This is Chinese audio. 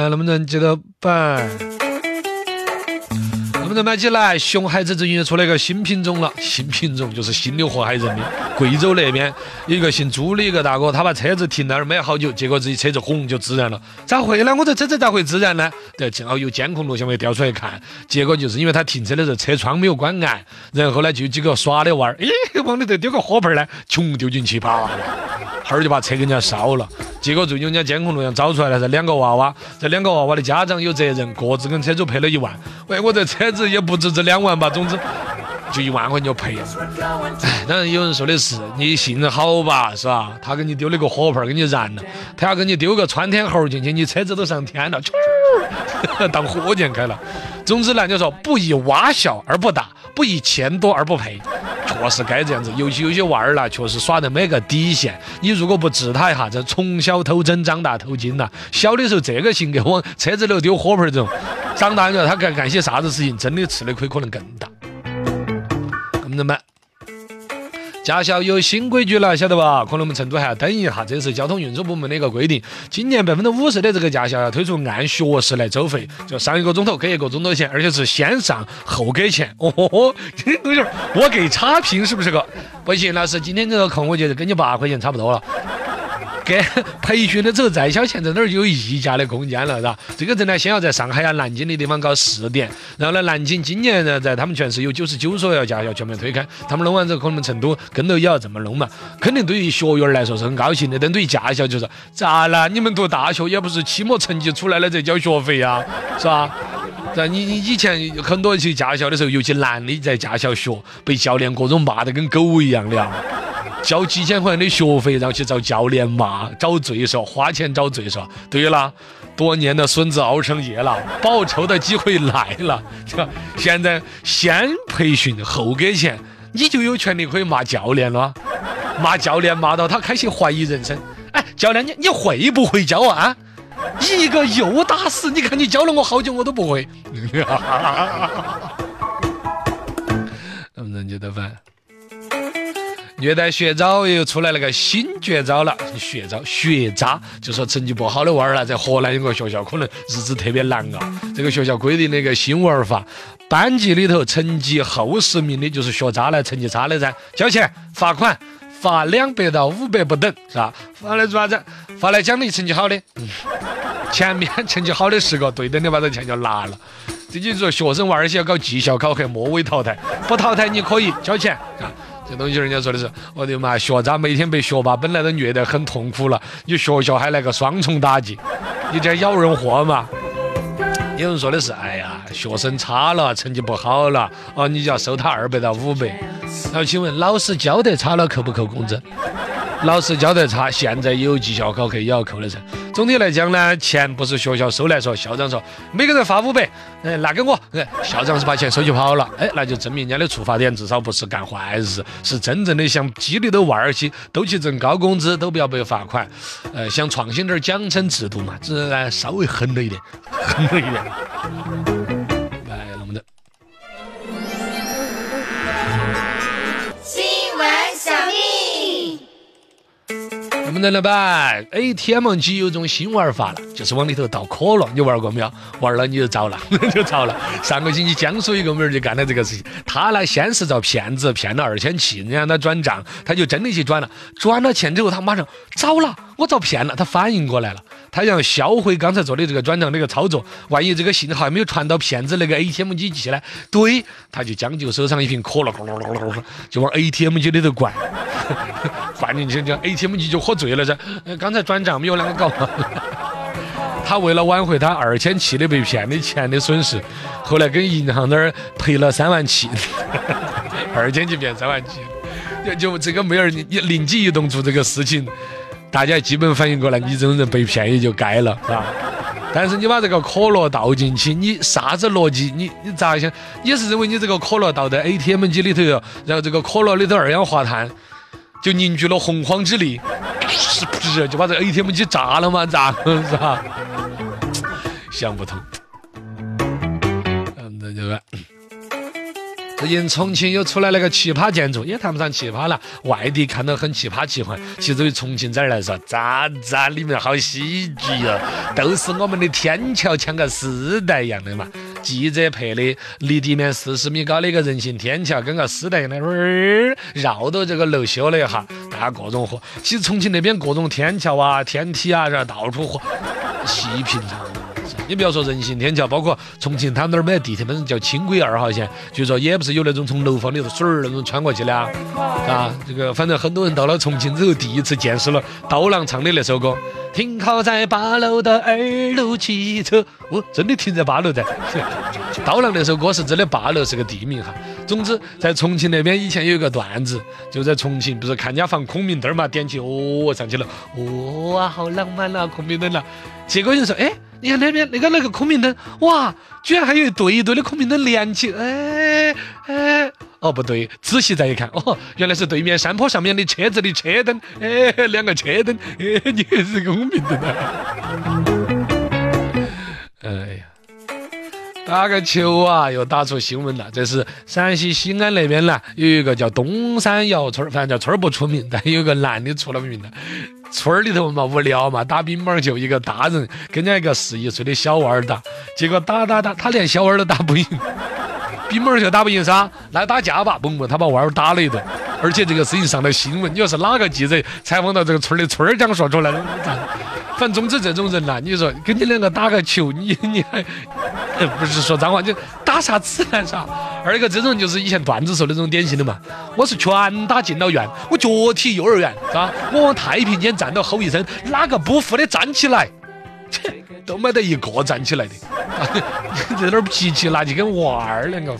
看能不能接到办。不能买起来？熊孩子最近又出了一个新品种了，新品种就是新的祸害人的。贵州那边有一个姓朱的一个大哥，他把车子停那儿没好久，结果自己车子轰就自燃了。咋会呢？我这车子咋会自燃呢？对，正好有监控录像没调出来看，结果就是因为他停车的时候车窗没有关严，然后呢就有几个耍的娃儿，咦，往里头丢个火盆呢，穷丢进去，吧，哈儿就把车给人家烧了。结果最终人家监控录像找出来了，这两个娃娃，这两个娃娃的家长有责任，各自跟车主赔了一万。喂，我这车子也不止这两万吧？总之就一万块钱就赔。哎，当然有人说的是你幸好吧，是吧？他给你丢了个火盆给你燃了，他要给你丢个穿天猴进去，你车子都上天了，当火箭开了。总之呢，就说不以娃小而不打，不以钱多而不赔。确实该这样子，尤其有些娃儿呢，确实耍得没个底线。你如果不治他一下，这从小偷针，长大偷金呐。小的时候这个性格，往车子里丢火盆这种，长大了他干干些啥子事情，真的吃的亏可能更大。我们怎么办？驾校有新规矩了，晓得吧？可能我们成都还要等一下，这是交通运输部门的一个规定。今年百分之五十的这个驾校要推出按学时来收费，就上一个钟头给一个钟头钱，而且是先上后给钱。哦，这东西我给差评是不是个？不行，老师，今天这个课我觉得跟你八块钱差不多了。给培训的时候再交钱，在那儿就有溢价的空间了，是吧？这个人呢，先要在上海啊、南京的地方搞试点，然后呢，南京今年呢，在他们全市有九十九所要驾校全面推开，他们弄完之后，可能成都跟头也要这么弄嘛。肯定对于学员来说是很高兴的，但对于驾校就是咋了？你们读大学也不是期末成绩出来了再交学费呀，是吧？在你你以前很多去驾校的时候，尤其男的在驾校学，被教练各种骂得跟狗一样的啊。交几千块钱的学费，然后去找教练骂，找罪受，花钱找罪受。对了，多年的孙子熬成爷了，报仇的机会来了。现在先培训后给钱，你就有权利可以骂教练了。骂教练骂到他开始怀疑人生。哎，教练你你会不会教啊？一个又打死，你看你教了我好久我都不会。能不能接得饭？虐待学渣又出来了个新绝招了，学渣学渣，就说成绩不好的娃儿了，在河南有个学校可能日子特别难啊。这个学校规定了一个新玩法，班级里头成绩后十名的就是学渣了，成绩差的噻，交钱罚款，罚两百到五百不等，是吧？罚来做啥子？罚来奖励成绩好的。前面成绩好的十个对等的把这钱就拿了。这就是说学生娃儿些要搞绩效考核，末位淘汰，不淘汰你可以交钱啊。这东西人家说的是，我的妈，学渣每天被学霸本来都虐得很痛苦了，你学校还来个双重打击，你这咬人货嘛？有人说的是，哎呀，学生差了，成绩不好了，哦，你就要收他二百到五百。然后请问，老师教得差了扣不扣工资？老师教得差，现在有绩效考核也要扣的噻。总体来讲呢，钱不是学校收来说，校长说每个人发五百，哎，拿给我，哎，校长是把钱收起跑了，哎，那就证明人家的出发点至少不是干坏事，是真正的想激励的娃儿去都去挣高工资，都不要被罚款，呃，想创新点奖惩制度嘛，只是呢稍微狠了一点，狠了一点。们在那摆 ATM 机有种新玩法了，就是往里头倒可乐，你玩过没有？玩了你就遭了，就遭了。上个星期江苏一个妹儿就干了这个事情，她呢先是找骗子骗了二千七，让她转账，她就真的去转了，转了钱之后她马上糟了，我遭骗了，她反应过来了。她要销毁刚才做的这个转账这个操作，万一这个信号还没有传到骗子那个 ATM 机去呢？对，他就将就手上一瓶可乐，就往 ATM 机里头灌，灌进去，就 ATM 机就喝醉了噻。刚才转账没有啷个搞？他为了挽回他二千七的被骗的钱的损失，后来跟银行那儿赔了三万七，二千七变三万七，就这个妹儿你灵机一动做这个事情。大家基本反应过来，你这种人被骗也就该了，是吧？但是你把这个可乐倒进去，你啥子逻辑？你你咋想？你是认为你这个可乐倒在 ATM 机里头，然后这个可乐里头二氧化碳就凝聚了洪荒之力，是不是就把这 ATM 机炸了吗？咋 是吧？想不通。嗯，那就。最近重庆又出来了个奇葩建筑，也谈不上奇葩了，外地看到很奇葩奇幻，其实对于重庆这儿来说，渣渣里面好喜剧哟，都是我们的天桥像个丝带一样的嘛。记者拍的离地面四十米高的一个人行天桥，跟个丝带一样的，绕到这个楼修了一下，大家各种火。其实重庆那边各种天桥啊、天梯啊，这到处火，细平常。你不要说人行天桥，包括重庆他们那儿没地铁，那种叫轻轨二号线，据说也不是有那种从楼房里头水儿那种穿过去的啊。啊，这个反正很多人到了重庆之后，第一次见识了刀郎唱的那首歌。停靠在八楼的二路汽车，哦，真的停在八楼的。刀郎那首歌是真的，八楼是个地名哈。总之，在重庆那边以前有一个段子，就在重庆，不是看家放孔明灯嘛，点起哦上去了，哇，好浪漫啊，孔明灯了。结果人说，哎，你看那边那个那个孔明灯，哇，居然还有一对一对的孔明灯连起，哎哎。哦，不对，仔细再一看，哦，原来是对面山坡上面的车子的车灯，哎，两个车灯，哎，你还是个聪明灯呢。哎呀，打个球啊，又打出新闻了。这是陕西西安那边呢，有一个叫东山窑村，反正叫村不出名，但有个男的出了名了。村儿里头嘛，无聊嘛，打乒乓球，一个大人跟人家一个十一岁的小娃儿打，结果打打打，他连小娃儿都打不赢。乒乓球打不赢噻，那打架吧，嘣嘣，他把娃儿打了一顿，而且这个事情上了新闻。你说是哪个记者采访到这个村的村长说出来的，反正总之这种人呐，你说跟你两个打个球，你你还 不是说脏话，就啥子难啥？二一个这种就是以前段子说的那种典型的嘛，我是拳打进了院，我脚踢幼儿园，是吧？我往太平间站到吼一声，哪个不服的站起来？切，都没得一个站起来的，在那儿脾气，那就跟娃儿两个。